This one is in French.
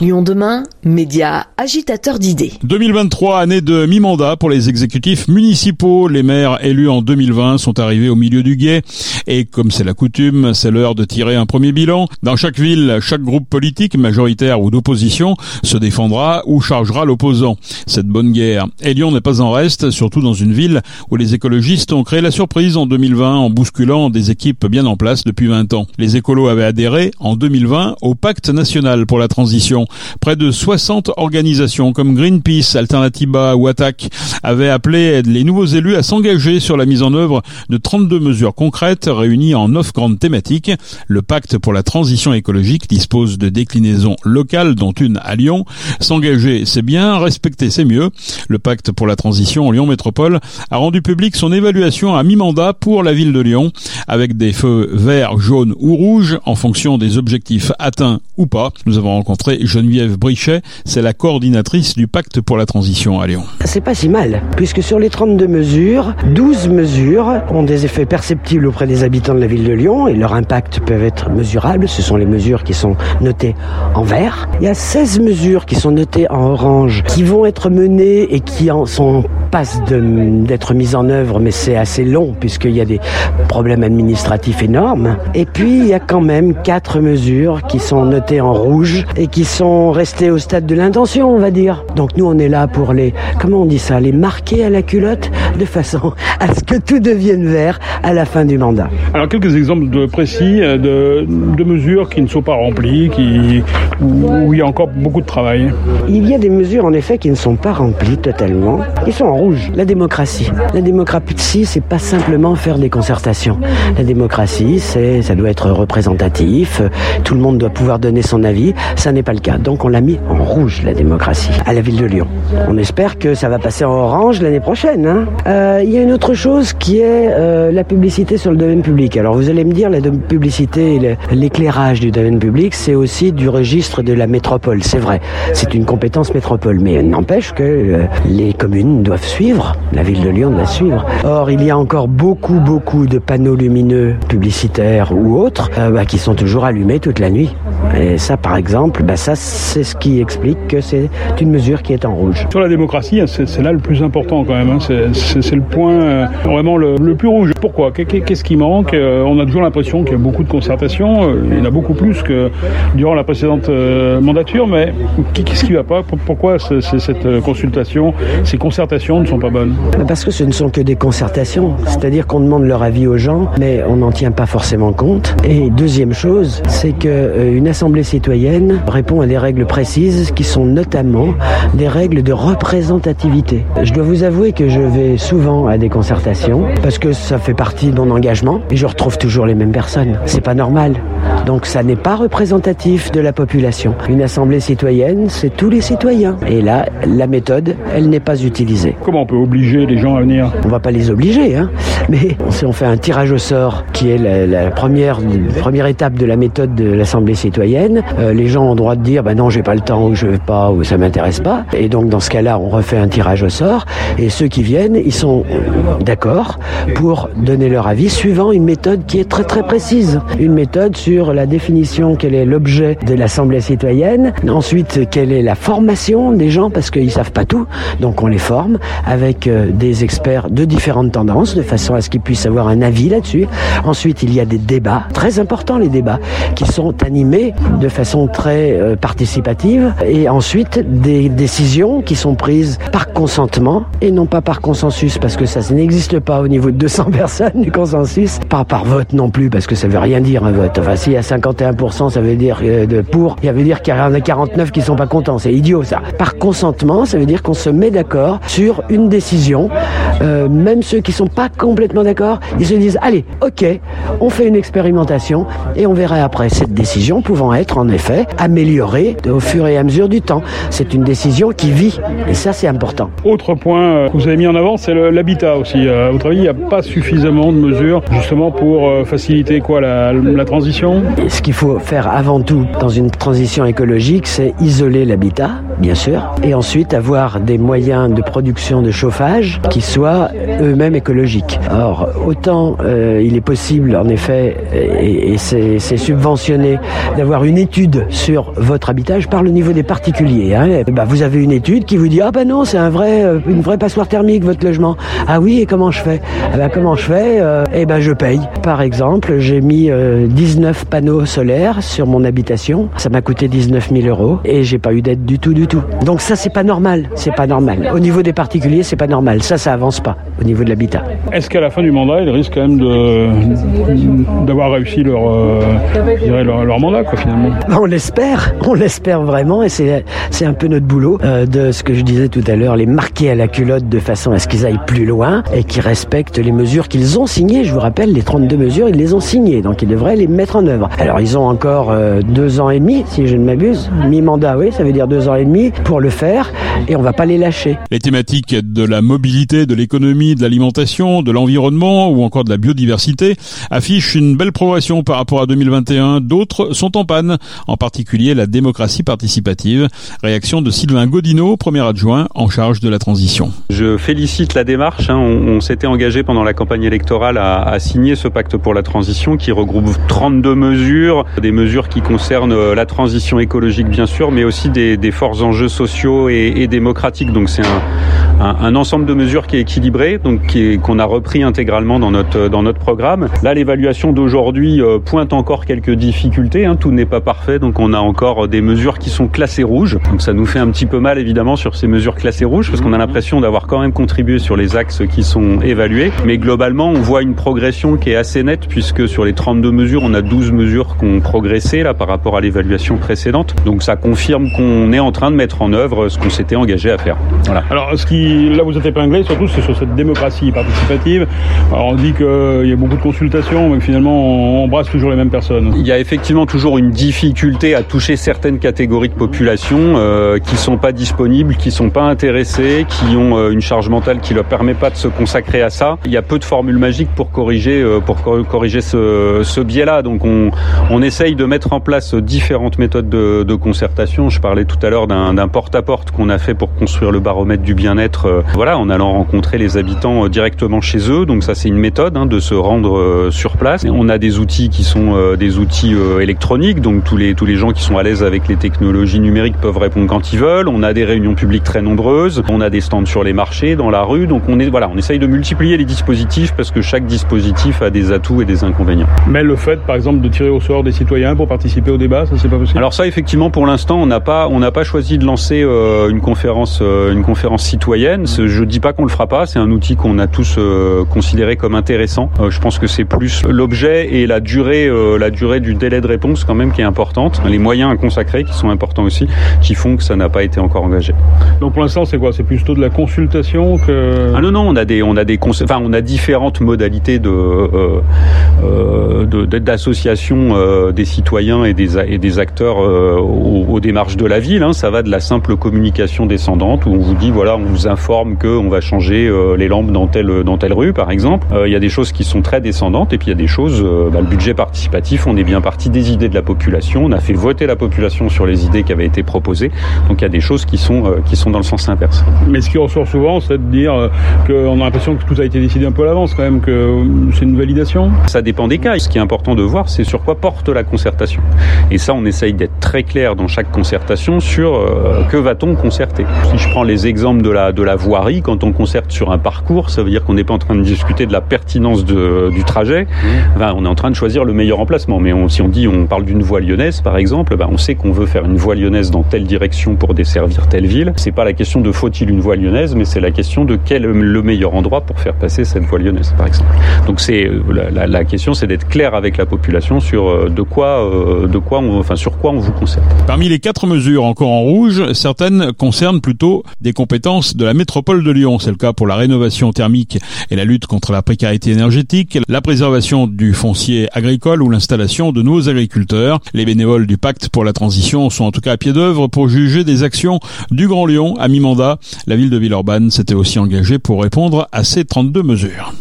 Lyon demain, média agitateur d'idées. 2023, année de mi-mandat pour les exécutifs municipaux. Les maires élus en 2020 sont arrivés au milieu du guet. Et comme c'est la coutume, c'est l'heure de tirer un premier bilan. Dans chaque ville, chaque groupe politique, majoritaire ou d'opposition, se défendra ou chargera l'opposant. Cette bonne guerre. Et Lyon n'est pas en reste, surtout dans une ville où les écologistes ont créé la surprise en 2020 en bousculant des équipes bien en place depuis 20 ans. Les écolos avaient adhéré en 2020 au pacte national pour la transition. Près de 60 organisations comme Greenpeace, Alternativa ou Attac avaient appelé les nouveaux élus à s'engager sur la mise en œuvre de 32 mesures concrètes réunies en 9 grandes thématiques. Le pacte pour la transition écologique dispose de déclinaisons locales dont une à Lyon. S'engager, c'est bien, respecter, c'est mieux. Le pacte pour la transition Lyon Métropole a rendu public son évaluation à mi-mandat pour la ville de Lyon avec des feux verts, jaunes ou rouges en fonction des objectifs atteints ou pas. Nous avons rencontré Geneviève Brichet, c'est la coordinatrice du pacte pour la transition à Lyon. C'est pas si mal, puisque sur les 32 mesures, 12 mesures ont des effets perceptibles auprès des habitants de la ville de Lyon et leur impact peuvent être mesurables. Ce sont les mesures qui sont notées en vert. Il y a 16 mesures qui sont notées en orange, qui vont être menées et qui en sont passe d'être mise en œuvre, mais c'est assez long puisqu'il y a des problèmes administratifs énormes. Et puis il y a quand même quatre mesures qui sont notées en rouge et qui sont restées au stade de l'intention, on va dire. Donc nous on est là pour les, comment on dit ça, les marquer à la culotte de façon à ce que tout devienne vert à la fin du mandat. Alors quelques exemples de précis euh, de, de mesures qui ne sont pas remplies, qui, où il y a encore beaucoup de travail. Il y a des mesures en effet qui ne sont pas remplies totalement, qui sont en La démocratie. La démocratie, c'est pas simplement faire des concertations. La démocratie, c'est, ça doit être représentatif. Tout le monde doit pouvoir donner son avis. Ça n'est pas le cas. Donc on l'a mis en rouge, la démocratie, à la ville de Lyon. On espère que ça va passer en orange l'année prochaine. Hein. Euh, il y a une autre chose qui est euh, la publicité sur le domaine public. Alors vous allez me dire, la publicité l'éclairage du domaine public, c'est aussi du registre de la métropole. C'est vrai, c'est une compétence métropole. Mais n'empêche que euh, les communes doivent suivre, la ville de Lyon doit suivre. Or, il y a encore beaucoup, beaucoup de panneaux lumineux publicitaires ou autres euh, bah, qui sont toujours allumés toute la nuit. Et ça, par exemple, bah, ça, c'est ce qui explique que c'est une mesure qui est en rouge. Sur la démocratie, c'est là le plus important quand même. Hein. C'est le point euh, vraiment le, plus rouge. Pourquoi? Qu'est-ce qui manque? Euh, On a toujours l'impression qu'il y a beaucoup de concertations. Il y en a beaucoup plus que durant la précédente mandature. Mais qu'est-ce qui va pas? Pourquoi cette consultation, ces concertations Parce que ce ne sont que des concertations, c'est-à-dire qu'on demande leur avis aux gens, mais on n'en tient pas forcément compte. Et deuxième chose, c'est qu'une euh, assemblée citoyenne répond à des règles précises qui sont notamment des règles de représentativité. Je dois vous avouer que je vais souvent à des concertations parce que ça fait partie de mon engagement et je retrouve toujours les mêmes personnes. C'est pas normal. Donc ça n'est pas représentatif de la population. Une assemblée citoyenne, c'est tous les citoyens. Et là, la méthode, elle n'est pas utilisée. Comment on peut obliger les gens à venir? On va pas les obliger, hein. Mais si on fait un tirage au sort, qui est la, première, première étape de la méthode de l'assemblée citoyenne, euh, les gens ont le droit de dire, ben non, j'ai pas le temps, ou je veux pas, ou ça m'intéresse pas. Et donc dans ce cas-là, on refait un tirage au sort. Et ceux qui viennent, ils sont d'accord pour donner leur avis suivant une méthode qui est très très précise. Une méthode sur la définition, quel est l'objet de l'Assemblée citoyenne, ensuite quelle est la formation des gens, parce qu'ils savent pas tout, donc on les forme avec euh, des experts de différentes tendances, de façon à ce qu'ils puissent avoir un avis là-dessus. Ensuite, il y a des débats, très importants les débats, qui sont animés de façon très euh, participative, et ensuite des décisions qui sont prises par consentement et non pas par consensus, parce que ça, ça n'existe pas au niveau de 200 personnes du consensus, pas par vote non plus, parce que ça veut rien dire un vote. Si à 51%, ça veut dire euh, de pour, il veut dire qu'il y en a 49 qui sont pas contents. C'est idiot, ça. Par consentement, ça veut dire qu'on se met d'accord sur une décision. Euh, même ceux qui sont pas complètement d'accord, ils se disent, allez, ok, on fait une expérimentation et on verra après cette décision pouvant être en effet améliorée au fur et à mesure du temps. C'est une décision qui vit et ça c'est important. Autre point euh, que vous avez mis en avant, c'est l'habitat aussi. À votre avis, il n'y a pas suffisamment de mesures justement pour faciliter quoi la transition? Ce qu'il faut faire avant tout dans une transition écologique, c'est isoler l'habitat, bien sûr, et ensuite avoir des moyens de production de chauffage qui soient eux-mêmes écologiques. Or, autant euh, il est possible, en effet, et, c'est subventionné, d'avoir une étude sur votre habitat. Je parle au niveau des particuliers. Hein. Bah, vous avez une étude qui vous dit ah ben non, c'est un vrai, euh, une vraie passoire thermique votre logement. Ah oui, et comment je fais? Ah ben comment je fais? Euh, Eh ben je paye. Par exemple, j'ai mis 19 panneaux solaires sur mon habitation. Ça m'a coûté 19 000 euros et j'ai pas eu d'aide du tout, du tout. Donc ça, c'est pas normal. C'est pas normal. Au niveau des particuliers, c'est pas normal. Ça, ça avance pas au niveau de l'habitat. Est-ce qu'à la fin du mandat, ils risquent quand même de d'avoir réussi leur, euh, leur, leur, mandat, quoi, finalement? On l'espère. On l'espère vraiment et c'est c'est un peu notre boulot euh, de ce que je disais tout à l'heure, les marquer à la culotte de façon à ce qu'ils aillent plus loin et qu'ils respectent les mesures qu'ils ont signées. Je vous rappelle, les 32 mesures, ils les ont signées, donc ils devraient les mettre en œuvre. Alors ils ont encore euh, deux ans et demi, si je ne m'abuse, mi-mandat, oui, ça veut dire deux ans et demi pour le faire, et on va pas les lâcher. Les thématiques de la mobilité, de l'économie, de l'alimentation, de l'environnement ou encore de la biodiversité affichent une belle progression par rapport à 2021. D'autres sont en panne, en particulier la démocratie participative. Réaction de Sylvain Godineau, premier adjoint en charge de la transition. Je félicite la démarche. Hein. On, s'était engagé pendant la campagne électorale à, à signer ce pacte pour la transition qui regroupe 32 mesures, des mesures qui concernent euh, la transition écologique bien sûr, mais aussi des, forts enjeux sociaux et, et démocratiques. Donc c'est un, un, un, ensemble de mesures qui est équilibré, donc qu'on a repris intégralement dans notre dans notre programme. Là, l'évaluation d'aujourd'hui euh, pointe encore quelques difficultés. Hein, tout n'est pas parfait, donc on a encore des mesures qui sont classées rouges. Donc ça nous fait un petit peu mal évidemment sur ces mesures classées rouges, parce qu'on a l'impression d'avoir quand même contribué sur les axes qui sont évalués. Mais globalement, on voit une progression qui est assez nette, puisque sur les 32 mesures, on a 12 mesures qui ont progressé là par rapport à l'évaluation précédente. Donc ça confirme qu'on est en train de mettre en œuvre ce qu'on s'était engagé à faire. Voilà. Alors ce qui là vous êtes épinglé surtout c'est sur cette démocratie participative. Alors on dit qu'il y a beaucoup de consultations, mais finalement on embrasse toujours les mêmes personnes. Il y a effectivement toujours une difficulté à toucher certaines catégories de population euh, qui sont pas disponibles, qui sont pas intéressées, qui ont euh, une charge mentale qui leur permet pas de se consacrer à ça. Il y a peu de formules magiques pour corriger euh, pour corriger ce, biais-là. Donc on, essaye de mettre en place différentes méthodes de, de concertation. Je parlais tout à l'heure d'un porte-à-porte qu'on a fait pour construire le baromètre du bien-être euh, voilà, en allant rencontrer les habitants euh, directement chez eux. Donc ça, c'est une méthode hein, de se rendre euh, sur place. On a des outils qui sont des outils électroniques, donc tous les tous les gens qui sont à l'aise avec les technologies numériques peuvent répondre quand ils veulent. On a des réunions publiques très nombreuses. On a des stands sur les marchés, dans la rue. Donc on est voilà, on essaye de multiplier les dispositifs parce que chaque dispositif a des atouts et des inconvénients. Mais le fait, par exemple, de tirer au sort des citoyens pour participer au débat, ça c'est pas possible? Alors ça, effectivement, pour l'instant, on n'a pas on n'a pas choisi de lancer une conférence une conférence citoyenne. Je dis pas qu'on le fera pas, c'est un outil qu'on a tous euh, considéré comme intéressant. Euh, je pense que c'est plus l'objet et la durée, euh, la durée du délai de réponse quand même qui est importante. Les moyens à consacrer qui sont importants aussi, qui font que ça n'a pas été encore engagé. Donc pour l'instant, c'est quoi? C'est plutôt de la consultation que Ah non non, on a des on a des enfin on a différentes modalités de d'association des citoyens et des et des acteurs aux, aux, démarches de la ville. Hein. Ça va de la simple communication descendante où on vous dit voilà, on vous informe qu'on va changer euh, les lampes dans telle, dans telle rue, par exemple. Euh, il y a des choses qui sont très descendantes et puis il y a des choses, euh, bah, le budget participatif, on est bien parti des idées de la population, on a fait voter la population sur les idées qui avaient été proposées. Donc il y a des choses qui sont, qui sont dans le sens inverse. Mais ce qui ressort souvent, c'est de dire qu'on a l'impression que tout a été décidé un peu à l'avance quand même, que c'est une validation Ça dépend des cas. Ce qui est important de voir, c'est sur quoi porte la concertation. Et ça, on essaye d'être très clair dans chaque concertation sur que va-t-on concerter. Si je prends les exemples de la, de la voirie, quand on concerte sur un parcours, ça veut dire qu'on n'est pas en train de discuter de la pertinence de, du trajet. Mmh. Enfin, on est en train de choisir le meilleur emplacement. Mais on, si on dit, on parle d'une voie lyonnaise, par exemple, ben on sait qu'on veut faire une voie lyonnaise dans telle direction pour desservir telle ville. C'est pas la question de faut-il une voie lyonnaise, mais c'est la question de quel est le meilleur endroit pour faire passer cette voie lyonnaise, par exemple. Donc c'est euh, la, la, question, c'est d'être clair avec la population sur euh, de quoi, euh, sur quoi on vous concerte. Parmi les quatre mesures encore en rouge, certaines concernent plutôt des compétences de la métropole de Lyon. C'est le cas pour la rénovation thermique et la lutte contre la précarité énergétique, la préservation du foncier agricole ou l'installation de nouveaux agriculteurs. Les bénévoles du pacte pour la transition sont en tout cas à pied d'œuvre pour juger des actions du Grand Lyon à mi-mandat. La ville de Villeurbanne s'était aussi engagée pour répondre à ces 32 mesures.